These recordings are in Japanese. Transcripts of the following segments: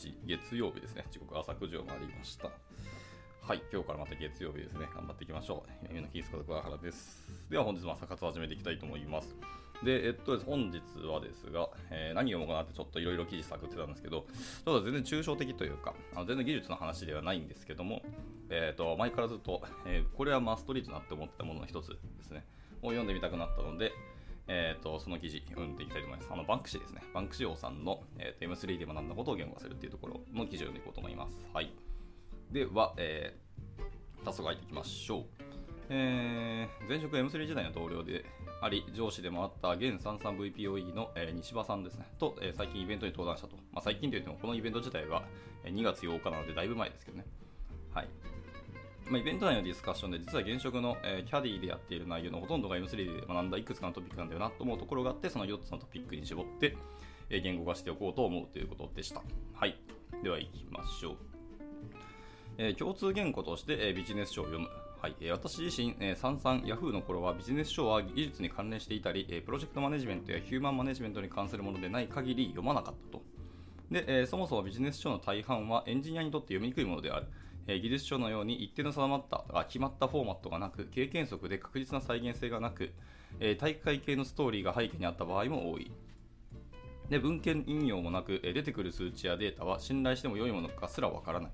日月曜日ですね。時刻朝9時を回りました。はい、今日からまた月曜日ですね。頑張っていきましょう。夢のキースこと桑原です。では本日も朝活を始めていきたいと思います。で、えっと、本日はですが、えー、何をもかなってちょっといろいろ記事探ってたんですけど、ちょっと全然抽象的というか、あの全然技術の話ではないんですけども、えっ、と、前からずっと、えー、これはマストリートなって思ってたものの一つですね、を読んでみたくなったので、えーと、その記事読んでいきたいと思います。あのバンクシーですね。バンクシー王さんの、えーと、M3 で学んだことを言語化するっていうところの記事を読んでいこうと思います。はい。では、えー、早速入っていきましょう。えー、前職 M3 時代の同僚であり、上司でもあった現 33VPOE の、えー、西場さんですね、と、えー、最近イベントに登壇したと。まあ、最近といっても、このイベント自体は2月8日なのでだいぶ前ですけどね。はい。まあ、イベント内のディスカッションで実は現職の、えー、キャディでやっている内容のほとんどが M3 で学んだいくつかのトピックなんだよなと思うところがあってその4つのトピックに絞って、えー、言語化しておこうと思うということでした。はい。では行きましょう。えー、共通言語として、えビジネス書を読む。はい、え私自身、えー、さんさん Yahoo の頃はビジネス書は技術に関連していたり、えプロジェクトマネジメントやヒューマンマネジメントに関するものでない限り読まなかったと。で、えー、そもそもビジネス書の大半はエンジニアにとって読みにくいものである。え技術書のように一定の定まったあ決まったフォーマットがなく経験則で確実な再現性がなく、え体育会系のストーリーが背景にあった場合も多い。で文献引用もなく、え出てくる数値やデータは信頼しても良いものかすらわからない、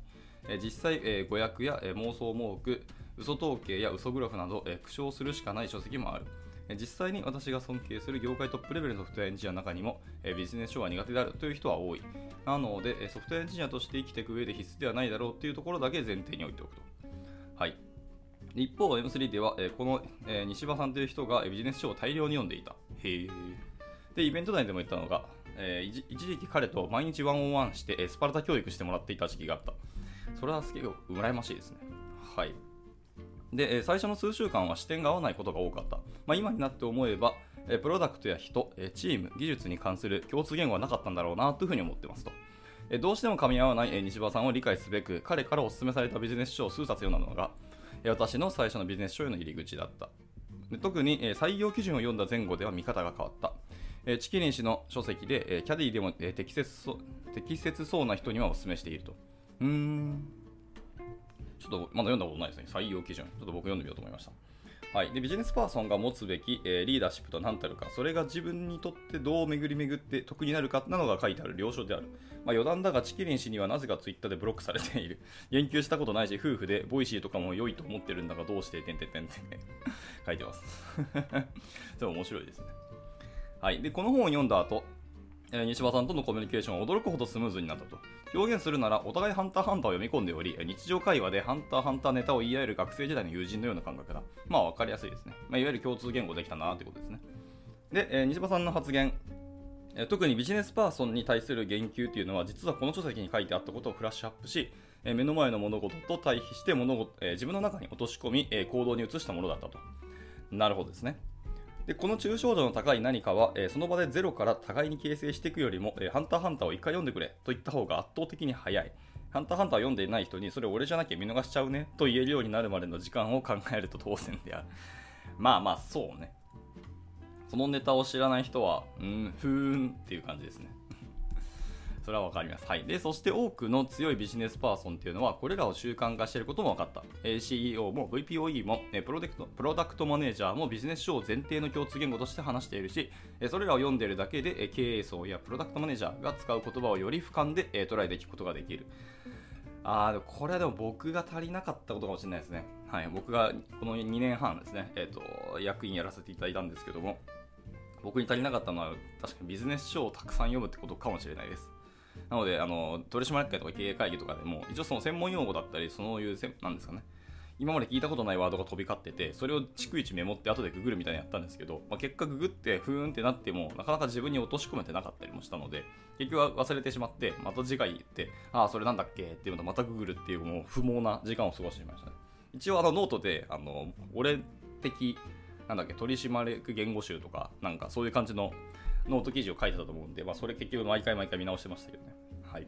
え実際、え誤訳や、え妄想も多く嘘統計や嘘グラフなど、え苦笑するしかない書籍もある。実際に私が尊敬する業界トップレベルのソフトウェアエンジニアの中にもビジネス書が苦手であるという人は多い。なので、ソフトウェアエンジニアとして生きていく上で必須ではないだろうというところだけ前提に置いておくと。はい。一方、M3 では、この西場さんという人がビジネス書を大量に読んでいた。へー。で、イベント内でも言ったのがえ、一時期彼と毎日ワンオンワンしてスパルタ教育してもらっていた時期があった。それはすげえ羨ましいですね。はい。で、最初の数週間は視点が合わないことが多かった。まあ、今になって思えば、プロダクトや人、チーム、技術に関する共通言語はなかったんだろうなというふうに思ってますと。どうしても噛み合わない西場さんを理解すべく、彼からお勧めされたビジネス書を数冊読んだのが、私の最初のビジネス書への入り口だった。特に採用基準を読んだ前後では見方が変わった。ちきりん氏の書籍で、キャディでも適切そう適切そうな人にはお勧めしていると。うーん。ちょっとまだ読んだことないですね。採用基準。ちょっと僕読んでみようと思いました。はい、でビジネスパーソンが持つべき、えー、リーダーシップとは何たるか、それが自分にとってどう巡り巡って得になるかなのが書いてある良書である。まあ、余談だが、ちきりん氏にはなぜかツイッターでブロックされている。言及したことないし、夫婦で Voicy とかも良いと思ってるんだが、どうして、てんてんてんって 書いてます。でも面白いですね。はい、でこの本を読んだ後、え、西場さんとのコミュニケーションは驚くほどスムーズになったと。表現するなら、お互いハンターハンターを読み込んでおり、日常会話でハンターハンターネタを言い合える学生時代の友人のような感覚だ。まあ、わかりやすいですね。まあ、いわゆる共通言語できたなってことですね。で、えー、西場さんの発言、え、特にビジネスパーソンに対する言及というのは、実はこの書籍に書いてあったことをフラッシュアップし、え、目の前の物事と対比して物事、え自分の中に落とし込み、え行動に移したものだったと。なるほどですね。でこの抽象度の高い何かは、えー、その場でゼロから互いに形成していくよりも、えー、ハンターハンターを一回読んでくれと言った方が圧倒的に早い。ハンターハンターを読んでいない人にそれ俺じゃなきゃ見逃しちゃうねと言えるようになるまでの時間を考えると当然である。まあまあそうね。そのネタを知らない人は、うん、ふーんっていう感じですね。それはわかります。はい。で、そして多くの強いビジネスパーソンっていうのは、これらを習慣化していることも分かった。え CEO も VPOE も、えプロダクトプロダクトマネージャーもビジネス書を前提の共通言語として話しているし、えそれらを読んでいるだけで、え経営層やプロダクトマネージャーが使う言葉をより俯瞰で、えトライできることができる。あーこれはでも僕が足りなかったことかもしれないですね。はい、僕がこの2年半ですね、えーと、役員やらせていただいたんですけども、僕に足りなかったのは確かにビジネス書をたくさん読むってことかもしれないです。なので、あの、取締役会とか経営会議とかでも、一応その専門用語だったり、そういうせ、なんですかね。今まで聞いたことないワードが飛び交ってて、それを逐一メモって後でググるみたいなやったんですけど、まあ、結果ググってふーんってなっても、なかなか自分に落とし込めてなかったりもしたので、結局は忘れてしまって、また次回行って、ああ、それなんだっけっていうのとまたググるっていう、もう不毛な時間を過ごしてしまいましたね。一応あのノートで、あの、俺的、なんだっけ、取締役言語集とか、なんかそういう感じのノート記事を書いてたと思うんで、まあ、それ結局毎回毎回見直してましたけどね。はい。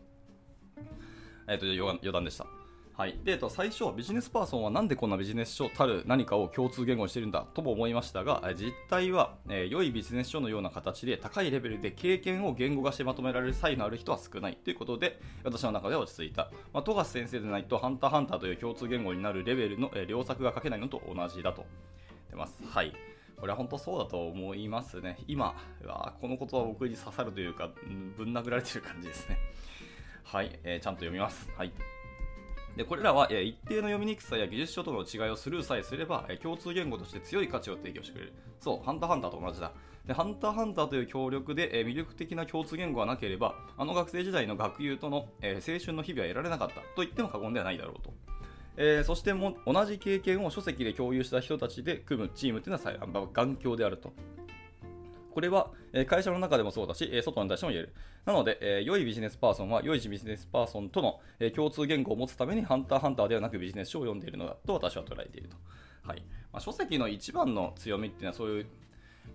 えっ、ー、と、余談でした。はい、で、えっと、最初、ビジネスパーソンはなんでこんなビジネス書たる何かを共通言語にしてるんだとも思いましたが、実態は、えー、良いビジネス書のような形で高いレベルで経験を言語化してまとめられる才のある人は少ないということで、私の中では落ち着いた。まあ、富樫先生でないと、ハンターハンターという共通言語になるレベルの、えー、良作が書けないのと同じだと出ます。はい。これは本当そうだと思いますね。今、わこのことは僕に刺さるというか、ぶん殴られてる感じですね。はい、えー、ちゃんと読みます。はい。でこれらは、え一定の読みにくさや技術書との違いをスルーさえすれば、え共通言語として強い価値を提供してくれる。そう、ハンターハンターと同じだ。で、ハンターハンターという協力で、え魅力的な共通言語がなければ、あの学生時代の学友との、え青春の日々は得られなかったと言っても過言ではないだろうと。えー、そしても同じ経験を書籍で共有した人たちで組むチームというのは眼鏡であると。これは会社の中でもそうだし、外に対しても言える。なので、良いビジネスパーソンは良いビジネスパーソンとの共通言語を持つためにハンターハンターではなくビジネス書を読んでいるのだと私は捉えていると。はいまあ、書籍の一番の強みっていうのはそういう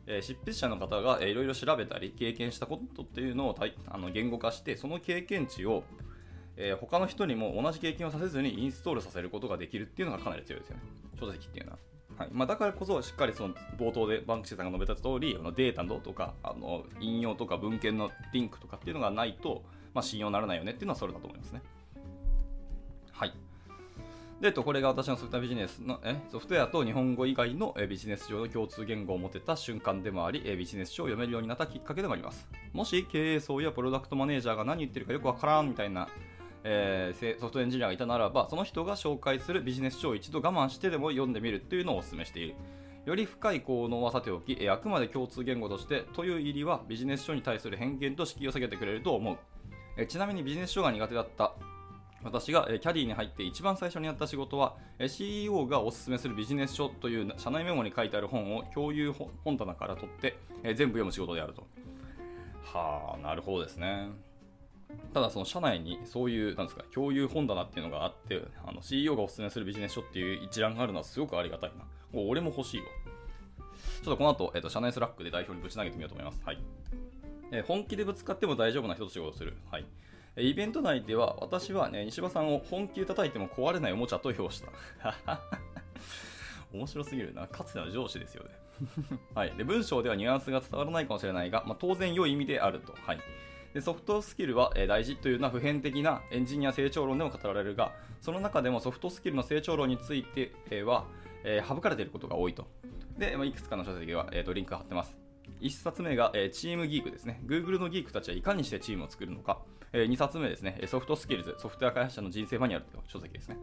え執筆者の方がいろいろ調べたり経験したことっていうのをあの言語化してその経験値を、えー、他の人にも同じ経験をさせずにインストールさせることができるっていうのがかなり強いですよね書籍っていうのは。はいまあ、だからこそしっかりその冒頭でバンクシーさんが述べた通りあのデータのとかあの引用とか文献のリンクとかっていうのがないと、まあ、信用ならないよねっていうのはそれだと思いますね。はい。で、と、これが私のソフトウェアビジネスのえ？ソフトウェアと日本語以外のビジネス上の共通言語を持てた瞬間でもあり、ビジネス書を読めるようになったきっかけでもあります。もし経営層やプロダクトマネージャーが何言ってるかよくわからんみたいなえー、ソフトエンジニアがいたならばその人が紹介するビジネス書を一度我慢してでも読んでみるというのをお勧めしている。より深い効能はさておき、えあくまで共通言語としてという入りはビジネス書に対する偏見と敷居を下げてくれると思う、えちなみにビジネス書が苦手だった私がキャディに入って一番最初にやった仕事は CEO がおすすめするビジネス書という社内メモに書いてある本を共有本棚から取って全部読む仕事であると。はあなるほどですね。ただその社内にそういうなんですか共有本棚っていうのがあってあの CEO がおすすめするビジネス書っていう一覧があるのはすごくありがたいなもう俺も欲しいわちょっとこの後、えーと、社内 Slack で代表にぶち投げてみようと思います、はいえー、本気でぶつかっても大丈夫な人と仕事する、はいイベント内では私は、ね、西場さんを本気で叩いても壊れないおもちゃと評した 面白すぎるな。かつての上司ですよね。はい。で、文章ではニュアンスが伝わらないかもしれないが、まあ、当然良い意味であると。はい。でソフトスキルは、大事というのは普遍的なエンジニア成長論でも語られるがその中でもソフトスキルの成長論について、は、え省かれていることが多いと。で、ま、いくつかの書籍は、えーと、リンク貼ってます。1冊目が、え、チームギークですね。Google のギークたちはいかにしてチームを作るのか、え、2冊目ですね。ソフトスキルズソフトウェア開発者の人生マニュアルという書籍ですね。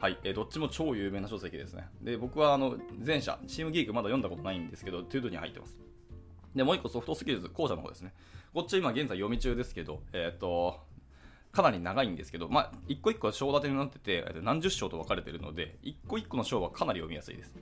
はい、え、どっちも超有名な書籍ですね。で僕はあの前者チームギークまだ読んだことないんですけどトゥードに入ってます。でもう1個ソフトスキルズ後者の方ですね。こっち今現在読み中ですけど、えっ、ー、と、かなり長いんですけど、まあ、一個一個は章立てになってて、何十章と分かれてるので、一個一個の章はかなり読みやすいです。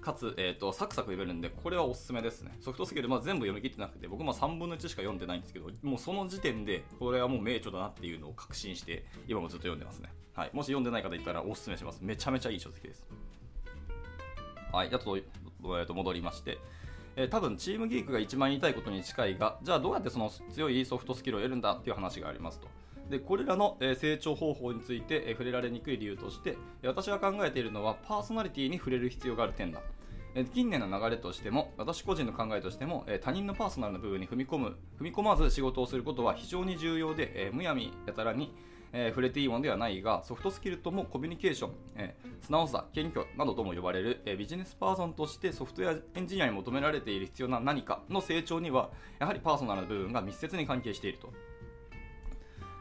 かつ、えーと、サクサク読めるんで、これはおすすめですね。ソフトスキル、まあ、全部読み切ってなくて、僕も3分の1しか読んでないんですけど、もうその時点で、これはもう名著だなっていうのを確信して、今もずっと読んでますね。はい、もし読んでない方いたらおすすめします。めちゃめちゃいい書籍です。はい、あと、えー、と戻りまして、えー、多分チームギークが一番言いたいことに近いが、じゃあどうやってその強いソフトスキルを得るんだっていう話がありますと。でこれらの成長方法について触れられにくい理由として私が考えているのはパーソナリティに触れる必要がある点だ近年の流れとしても私個人の考えとしても他人のパーソナルな部分に踏み込む踏み込まず仕事をすることは非常に重要でむやみやたらにえー、触れていいものではないがソフトスキルともコミュニケーション、えー、素直さ謙虚などとも呼ばれる、えー、ビジネスパーソンとしてソフトウェアエンジニアに求められている必要な何かの成長にはやはりパーソナルな部分が密接に関係していると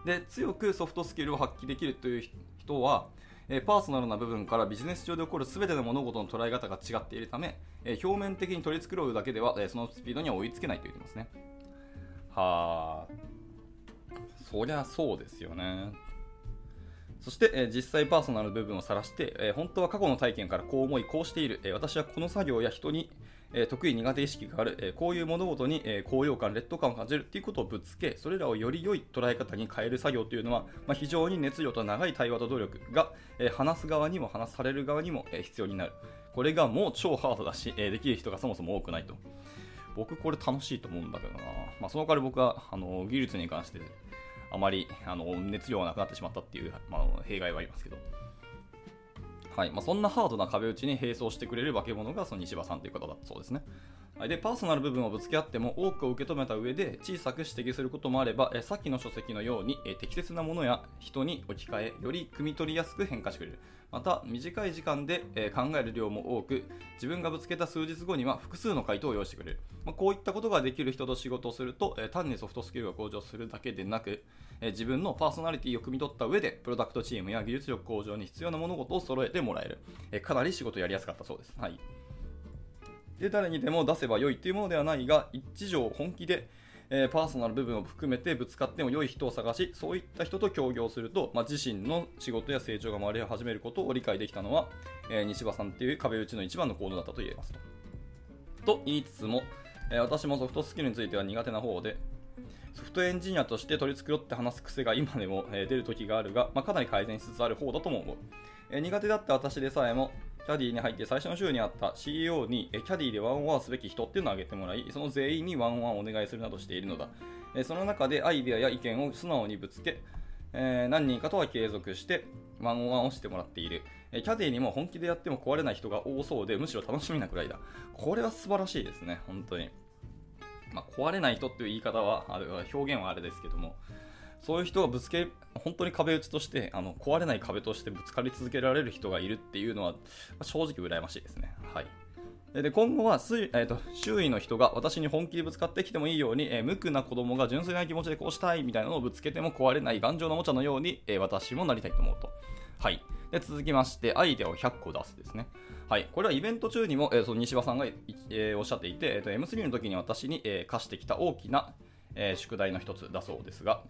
で強くソフトスキルを発揮できるという人はえパーソナルな部分からビジネス上で起こる全ての物事の捉え方が違っているため、え表面的に取り繕うだけでは、えそのスピードには追いつけないと言ってますね。はあ、そりゃそうですよね。そして、え、実際パーソナル部分を晒して、え、本当は過去の体験からこう思い、こうしている、え、私はこの作業や人に、え得意苦手意識がある、えこういう物事に、え高揚感、劣等感を感じるということをぶつけ、それらをより良い捉え方に変える作業というのは、まあ、非常に熱量と長い対話と努力が、え話す側にも話される側にも、え必要になる。これがもう超ハードだし、えできる人がそもそも多くないと。僕これ楽しいと思うんだけどな。まあ、その代わり僕はあの技術に関してあまりあの熱量がなくなってしまったっていう、まあ、弊害はありますけど、はいまあ、そんなハードな壁打ちに並走してくれる化け物がその西場さんという方だったそうですね。でパーソナル部分をぶつけ合っても多くを受け止めた上で小さく指摘することもあればさっきの書籍のように適切なものや人に置き換えより汲み取りやすく変化してくれる。また短い時間で考える量も多く自分がぶつけた数日後には複数の回答を用意してくれる、ま、こういったことができる人と仕事をすると単にソフトスキルが向上するだけでなく自分のパーソナリティを汲み取った上でプロダクトチームや技術力向上に必要な物事を揃えてもらえる。かなり仕事やりやすかったそうです、はい。で誰にでも出せば良いというものではないが一条本気で、えー、パーソナル部分を含めてぶつかっても良い人を探しそういった人と協業すると、まあ、自身の仕事や成長が回り始めることを理解できたのは、えー、西場さんっていう壁打ちの一番の行動だったと言えますと。と言いつつも、えー、私もソフトスキルについては苦手な方でソフトエンジニアとして取り繕って話す癖が今でも、え出る時があるが、まあ、かなり改善しつつある方だとも思う。え苦手だった私でさえも、キャディに入って最初の週にあった CEO にキャディでワンオンワンすべき人っていうのを挙げてもらい、その全員にワンオンワンお願いするなどしているのだ。その中でアイデアや意見を素直にぶつけ、え何人かとは継続してワンオンワンをしてもらっている。キャディにも本気でやっても壊れない人が多そうで、むしろ楽しみなくらいだ。これは素晴らしいですね、本当に。まあ、壊れない人っていう言い方は、あれは表現はあれですけども、そういう人がぶつけ、本当に壁打ちとして、あの壊れない壁としてぶつかり続けられる人がいるっていうのは、正直羨ましいですね。はい。で今後は、えーと、周囲の人が私に本気でぶつかってきてもいいように、えー、無垢な子供が純粋な気持ちでこうしたいみたいなのをぶつけても壊れない頑丈なおもちゃのように、えー、私もなりたいと思うと。はい。で続きまして、アイデアを100個出すですね。はい。これはイベント中にも、えー、その西場さんが、えー、おっしゃっていて、えーと、M3 の時に私に、えー、課してきた大きな、えー、宿題の一つだそうですが、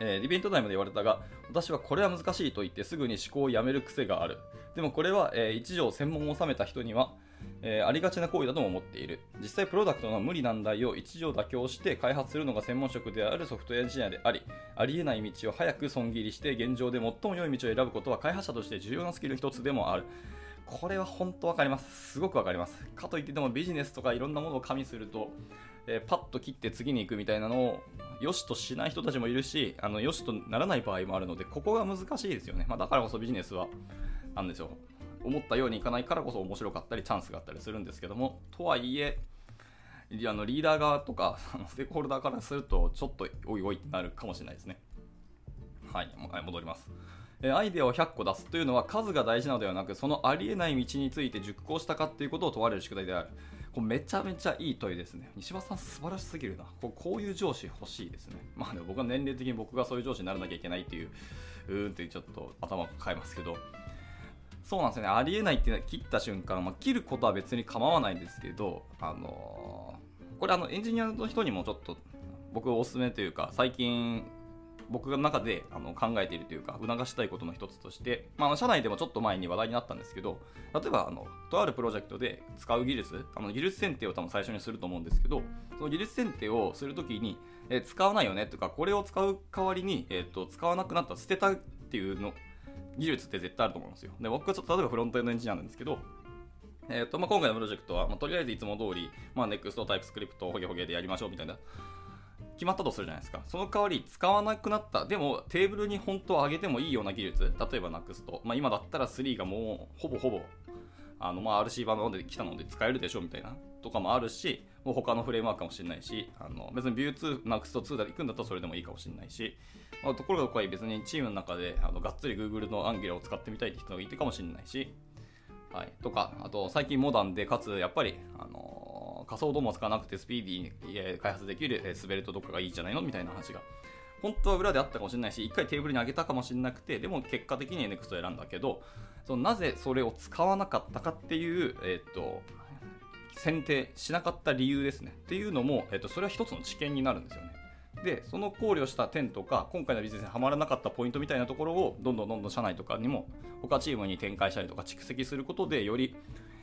えー、イベント内まで言われたが、私はこれは難しいと言ってすぐに思考をやめる癖がある。でもこれは、えー、一条専門を収めた人には、えー、ありがちな行為だとも思っている。実際プロダクトの無理難題を一条妥協して開発するのが専門職であるソフトエンジニアであり、ありえない道を早く損切りして現状で最も良い道を選ぶことは開発者として重要なスキル一つでもある。これは本当わかります。すごくわかります。かといってでもビジネスとかいろんなものを加味すると、えー、パッと切って次に行くみたいなのを良しとしない人たちもいるしあの良しとならない場合もあるのでここが難しいですよね、まあ、だからこそビジネスはなんですよ思ったようにいかないからこそ面白かったりチャンスがあったりするんですけども。とはいえあのリーダー側とかステークホルダーからするとちょっとおいおいってなるかもしれないですね。はい戻ります。アイデアを100個出すというのは数が大事なのではなくそのありえない道について熟考したかっていうことを問われる宿題である。こめちゃめちゃいい問いですね。西場さん素晴らしすぎるな。こうこういう上司欲しいですね。まあでも僕は年齢的に僕がそういう上司にならなきゃいけないっていう、うーんってちょっと頭を変えますけど、そうなんですよね。ありえないって切った瞬間、まあ、切ることは別に構わないんですけど、あのー、これあのエンジニアの人にもちょっと僕おすすめというか、最近僕の中であの考えているというか促したいことの一つとして、まあ、社内でもちょっと前に話題になったんですけど例えばあのとあるプロジェクトで使う技術あの技術選定を多分最初にすると思うんですけどその技術選定をするときに、え使わないよねとかこれを使う代わりに、えーと、使わなくなった捨てたっていうの技術って絶対あると思うんですよ。で僕はちょっと例えばフロントエンドエンジニアなんですけどえーとまあ、今回のプロジェクトは、まあ、とりあえずいつも通り、まあ、NEXT タイプスクリプトをホゲホゲでやりましょうみたいな決まったとするじゃないですか。その代わり使わなくなった。でもテーブルに本当は上げてもいいような技術。例えば NUXT。まあ今だったら3がもうほぼほぼあのまあ RC 版ので来たので使えるでしょみたいなとかもあるし、もう他のフレームワークかもしれないし、あの別に Vue2、NUXT2 で行くんだったらそれでもいいかもしれないし、まあ、ところがこれ別にチームの中であのがっつり Google の Angular を使ってみたいって人がいてかもしれないし、はい、とか、あと最近モダンでかつやっぱり、あの仮想ドームを使わなくてスピーディーに開発できるスベルトとかがいいじゃないの？みたいな話が。本当は裏であったかもしれないし、一回テーブルに上げたかもしれなくて、でも結果的に NEXT を選んだけど、そのなぜそれを使わなかったかっていう、えっ、と、選定しなかった理由ですね。っていうのも、えっ、と、それは一つの知見になるんですよね。で、その考慮した点とか、今回のビジネスにはまらなかったポイントみたいなところを、どんどんどんどん社内とかにも、他チームに展開したりとか蓄積することで、より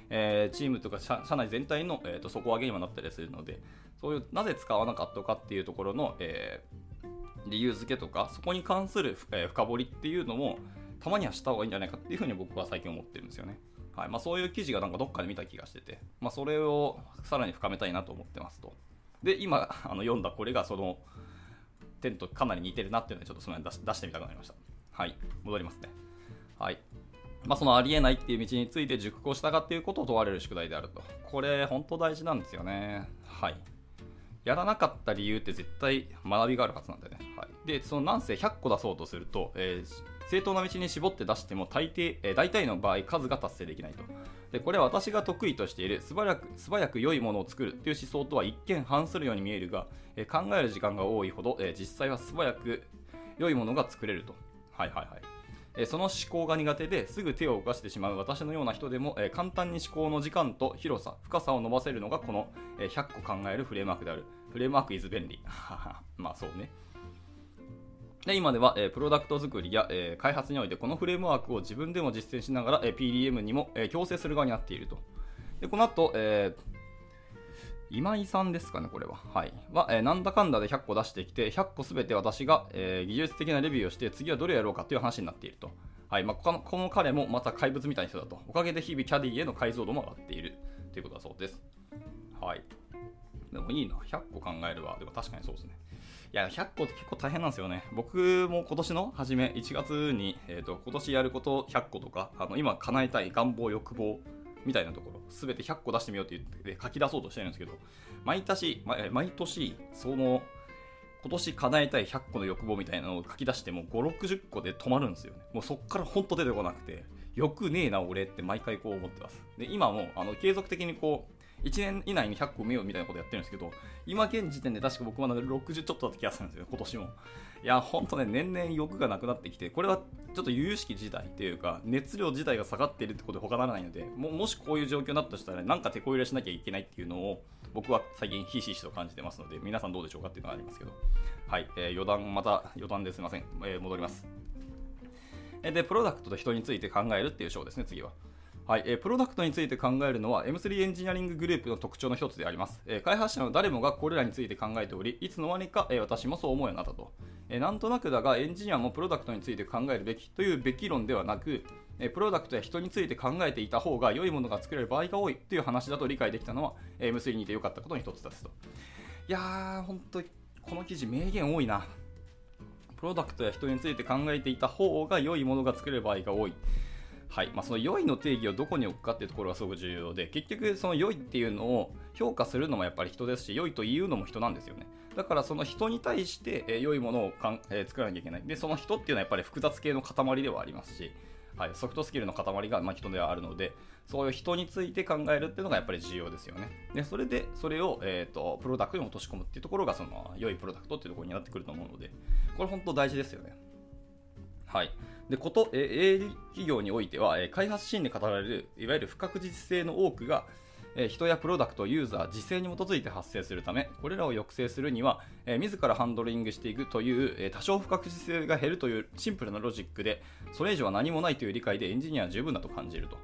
えー、チームとか社内全体の、えーと、底上げにもなったりするのでそういうなぜ使わなかったかっていうところの、えー、理由付けとかそこに関する、えー、深掘りっていうのもたまにはした方がいいんじゃないかっていうふうに僕は最近思ってるんですよね。はいまあ、そういう記事がなんかどっかで見た気がしてて、まあ、それをさらに深めたいなと思ってますと。で、今あの読んだこれがその点とかなり似てるなっていうので、ちょっとその辺出し出してみたくなりました。はい、戻りますね。はい。まあ、そのありえないっていう道について熟考したかっていうことを問われる宿題であると。これ、本当大事なんですよね。はい。やらなかった理由って絶対学びがあるはずなんでね。はい、で、そのなんせ100個出そうとすると、えー、正当な道に絞って出しても大抵、えー、大体の場合数が達成できないと。で、これは私が得意としている素早く素早く良いものを作るという思想とは一見反するように見えるが、えー、考える時間が多いほど、え実際は素早く良いものが作れると。はいはいはい。えその思考が苦手ですぐ手を動かしてしまう私のような人でも、え簡単に思考の時間と広さ、深さを伸ばせるのがこの、え100個考えるフレームワークである。フレームワークイズ便利。まあそうね。で今では、え、プロダクト作りや、え、開発においてこのフレームワークを自分でも実践しながら、え、PDM にも、え、強制する側になっていると。でこの後、えー今井さんですかね、これは。はい。は、えー、なんだかんだで100個出してきて、100個すべて私が、えー、技術的なレビューをして、次はどれやろうかという話になっていると。はい。まあ、この彼もまた怪物みたいな人だと。おかげで日々キャディへの解像度も上がっているということだそうです。はい。でもいいな。100個考えるわ。でも確かにそうですね。いや、100個って結構大変なんですよね。僕も今年の初め、1月に、えっ、ー、と、今年やること100個とか、あの、今叶えたい願望、欲望、みたいなところ、すべて100個出してみようって言って書き出そうとしてるんですけど、毎年、毎年、その、今年叶えたい100個の欲望みたいなのを書き出しても5、60個で止まるんですよね。もうそっからほんと出てこなくて、よくねえな俺って毎回こう思ってます。で、今もあの継続的にこう、1年以内に100個埋めようみたいなことやってるんですけど、今現時点で確か僕は60ちょっとだった気がするんですよ、今年も。いや、ほんとね、年々欲がなくなってきて、これはちょっと有識自体というか、熱量自体が下がっているってことで他ならないので、ももしこういう状況になったとしたら、なんか手こ入れしなきゃいけないっていうのを、僕は最近ひしひしと感じてますので、皆さんどうでしょうかっていうのがありますけど。はい、えー、余談、また余談ですいません。えー、戻ります。で、プロダクトと人について考えるっていう章ですね、次は。はいえー、プロダクトについて考えるのは M3 エンジニアリンググループの特徴の一つであります、えー、開発者の誰もがこれらについて考えておりいつの間にか、えー、私もそう思うようになったと、えなんとなくだがエンジニアもプロダクトについて考えるべきというべき論ではなく、えプロダクトや人について考えていた方が良いものが作れる場合が多いという話だと理解できたのは、え M3 にいて良かったことの一つですと。いやー本当この記事名言多いな。プロダクトや人について考えていた方が良いものが作れる場合が多い。はい。まあ、その良いの定義をどこに置くかっていうところがすごく重要で結局その良いっていうのを評価するのもやっぱり人ですし良いと言うのも人なんですよね。だからその人に対して、え良いものをかん、えー、作らなきゃいけない。でその人っていうのはやっぱり複雑系の塊ではありますし、はい、ソフトスキルの塊が、ま、人ではあるのでそういう人について考えるっていうのがやっぱり重要ですよね。でそれでそれを、えーと、プロダクトに落とし込むっていうところがその良いプロダクトっていうところになってくると思うのでこれ本当大事ですよね。はい。でこと、え営利企業においては、え開発シーンで語られるいわゆる不確実性の多くが、え人やプロダクト、ユーザー、時勢に基づいて発生するため、これらを抑制するには、え自らハンドリングしていくという、え多少不確実性が減るというシンプルなロジックで、それ以上は何もないという理解でエンジニアは十分だと感じると。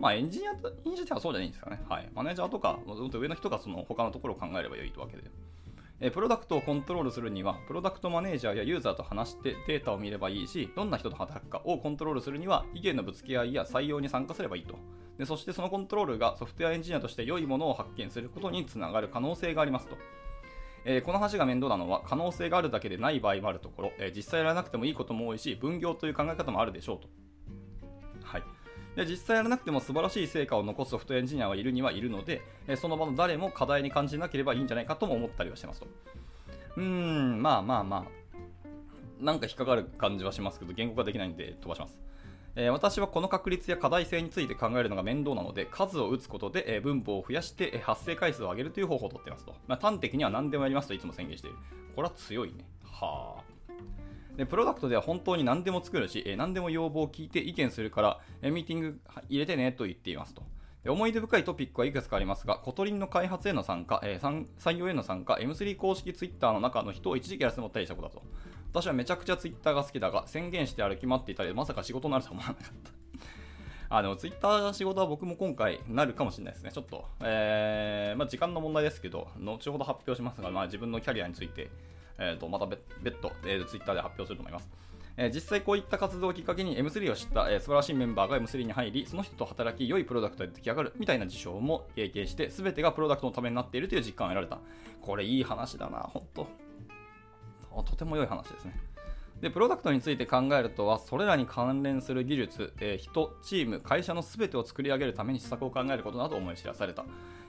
まあ、エンジニアにしてはそうじゃないんですかね。はい。マネージャーとか、もっと上の人がその他のところを考えればいといとわけで。えプロダクトをコントロールするには、プロダクトマネージャーやユーザーと話してデータを見ればいいし、どんな人と働くかをコントロールするには、意見のぶつけ合いや採用に参加すればいいと。でそしてそのコントロールがソフトウェアエンジニアとして良いものを発見することにつながる可能性がありますと。えー、この話が面倒なのは可能性があるだけでない場合もあるところ、えー、実際やらなくてもいいことも多いし分業という考え方もあるでしょうと。で実際やらなくても素晴らしい成果を残すソフトエンジニアはいるにはいるので、え、その場の誰も課題に感じなければいいんじゃないかとも思ったりはしてますと。うーん、まあまあまあ、なんか引っかかる感じはしますけど、言語化できないんで飛ばします。えー、私はこの確率や課題性について考えるのが面倒なので、数を打つことで、えー、分母を増やして、えー、発生回数を上げるという方法をとっていますと。まあ、端的には何でもやりますといつも宣言している。これは強いね。はあ。でプロダクトでは本当に何でも作るし、え、何でも要望を聞いて意見するから、え、ミーティング入れてねと言っていますと。思い出深いトピックはいくつかありますが、 Kotlin の開発への参加、えー、採用への参加、M3 公式 Twitter の中の人を一時期休まったりしたことだと。私はめちゃくちゃ Twitter が好きだが、宣言して歩き回っていたり、まさか仕事になるとは思わなかった。あ、でも Twitter 仕事は僕も今回なるかもしれないですね。ちょっと、えー、まあ、時間の問題ですけど、後ほど発表しますが、まあ、自分のキャリアについて、えー、とまた別途、えー、Twitter で発表すると思います。えー、実際こういった活動をきっかけに M3 を知った、えー、素晴らしいメンバーが M3 に入り、その人と働き、良いプロダクトで出来上がるみたいな事象も経験して、すべてがプロダクトのためになっているという実感を得られた。これいい話だな、ほんと。とても良い話ですね。で、プロダクトについて考えるとは、それらに関連する技術、えー、人、チーム、会社の全てを作り上げるために施策を考えることなど思い知らされた。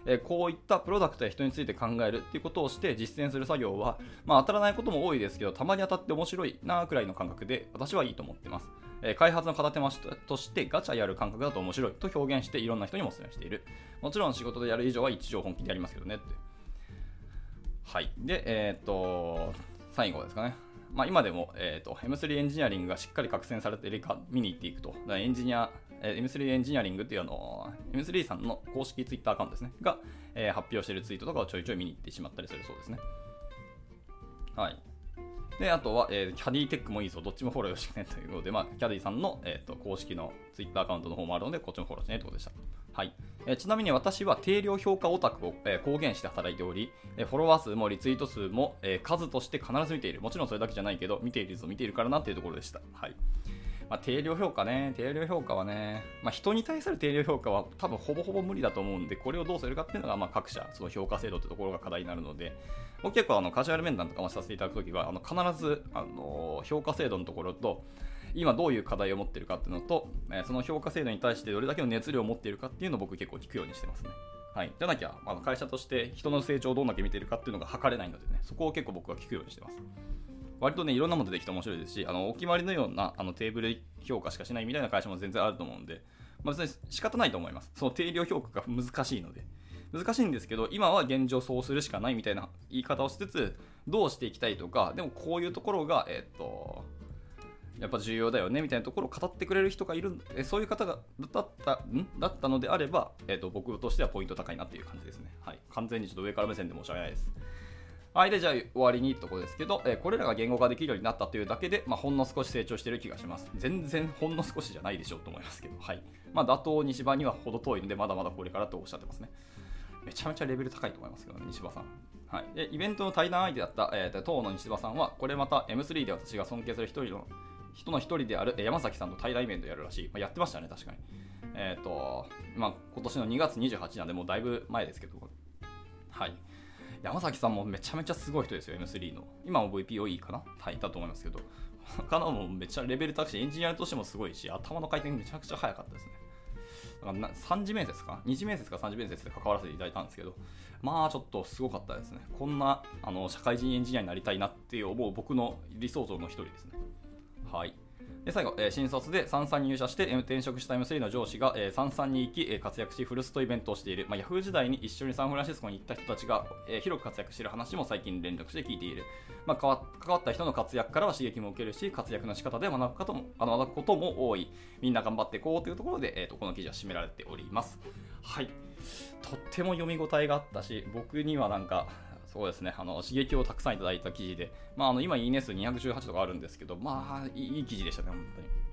え、こういったプロダクトや人について考えるっていうことをして実践する作業は、まあ、当たらないことも多いですけど、たまに当たって面白いなくらいの感覚で、私はいいと思ってます。え開発の片手間としてガチャやる感覚だと面白いと表現していろんな人にもお勧めしている。もちろん仕事でやる以上は一応本気でやりますけどねって。はい。で、えー、っと、最後ですかね。まあ、今でも、えーと、M3 エンジニアリングがしっかり拡散されているか見に行っていくと、エンジニア、え M3 エンジニアリングっていうあの、M3 さんの公式ツイッターアカウントですね、が、え、発表してるツイートとかをちょいちょい見に行ってしまったりするそうですね。はい。で、あとは、えー、キャディテックもいいぞ、どっちもフォローよろしくねということで、まあ、キャディさんの、えーと、公式のツイッターアカウントの方もあるので、こっちもフォローしてねということでした。はい。えちなみに私は定量評価オタクを、え公言して働いており、えフォロワー数もリツイート数も、え数として必ず見ている。もちろんそれだけじゃないけど、見ているぞ、見ているからなっていうところでした。はい。まあ、定量評価ね、定量評価はね、まあ、人に対する定量評価は多分ほぼほぼ無理だと思うんで、これをどうするかっていうのが、まあ、各社、その評価制度ってところが課題になるので、僕結構あのカジュアル面談とかもさせていただくときは、あの必ずあの評価制度のところと、今どういう課題を持ってるかっていうのと、えその評価制度に対してどれだけの熱量を持っているかっていうのを僕結構聞くようにしてますね。はい。じゃなきゃ、あの会社として人の成長をどんだけ見てるかっていうのが測れないのでね、そこを結構僕は聞くようにしてます。割とね、いろんなもの出てきて面白いですし、あのお決まりのようなあのテーブル評価しかしないみたいな会社も全然あると思うんで、まあ、別に仕方ないと思います。その定量評価が難しいので。難しいんですけど、今は現状そうするしかないみたいな言い方をしつつ、どうしていきたいとか、でもこういうところが、えっ、と、やっぱ重要だよねみたいなところを語ってくれる人がいるそういう方がだったん？だったのであれば、えーと、僕としてはポイント高いなっていう感じですね。はい、完全にちょっと上から目線で申し訳ないです。はい、でじゃあ終わりにってとこですけど、えー、これらが言語化できるようになったというだけで、まあ、ほんの少し成長してる気がします。全然 ほんの少しじゃないでしょうと思いますけど、はい。まあ、打倒西場には程遠いので、まだまだこれからとおっしゃってますね。めちゃめちゃレベル高いと思いますけどね、西場さん。はい、でイベントの対談相手だった、えー、当の西場さんは、これまた M3 で私が尊敬する一人の人の一人である山崎さんと対談イベントやるらしい。まあ、やってましたね、確かに。えっ、ー、と、まあ、今年の2月28なんで、もうだいぶ前ですけど、はい。山崎さんもめちゃめちゃすごい人ですよ、M3 の。今も VPOE かな？はい、だと思いますけど。他のもめっちゃレベル高いし、エンジニアとしてもすごいし、頭の回転めちゃくちゃ速かったですね。だからな3次面接か ?2 次面接か3次面接で関わらせていただいたんですけど、まあちょっとすごかったですね。こんなあの社会人エンジニアになりたいなって思う僕の理想像の一人ですね。はい。で最後、えー、新卒で三々に入社して転職した M3 の上司が、えー、三々に行き、えー、活躍しフルストイベントをしている、まあ、Yahoo 時代に一緒にサンフランシスコに行った人たちが、えー、広く活躍している話も最近連絡して聞いている、まあ、関わった人の活躍からは刺激も受けるし活躍の仕方で学ぶことも学ぶことも多い。みんな頑張っていこうというところで、えーと、この記事は締められております。はい。とっても読み応えがあったし僕にはなんかそうですね、あの刺激をたくさんいただいた記事で、まあ、あの今、いいね数218とかあるんですけど、まあ、いい記事でしたね、本当に。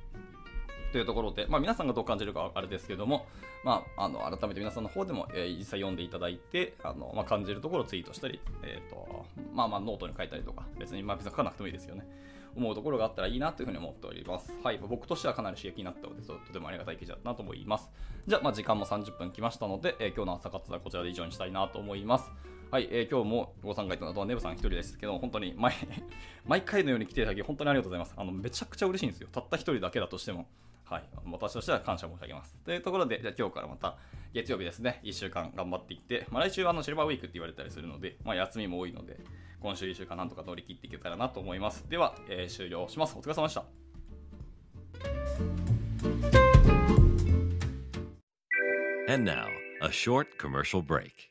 というところで、まあ、皆さんがどう感じるかあれですけども、まあ、あの改めて皆さんの方でも、えー、実際読んでいただいて、あのまあ、感じるところをツイートしたり、えーとまあ、まあノートに書いたりとか、別にまあ別に書かなくてもいいですよね。思うところがあったらいいなというふうに思っております。はい、僕としてはかなり刺激になったので、とてもありがたい記事だなと思います。じゃあ、まあ、時間も30分来ましたので、えー、今日の朝活はこちらで以上にしたいなと思います。はい、えー、今日もご参加いただいたのはネブさん一人ですけど、本当に毎 毎回のように来ていただき、本当にありがとうございます。あのめちゃくちゃ嬉しいんですよ。たった一人だけだとしても。はい、私としては感謝申し上げます。というところで、じゃあ今日からまた月曜日ですね、1週間頑張っていって、まあ、来週はあのシルバーウィークって言われたりするので、まあ、休みも多いので、今週1週間なんとか乗り切っていけたらなと思います。では、えー、終了します。お疲れ様でした。And now, a short commercial break.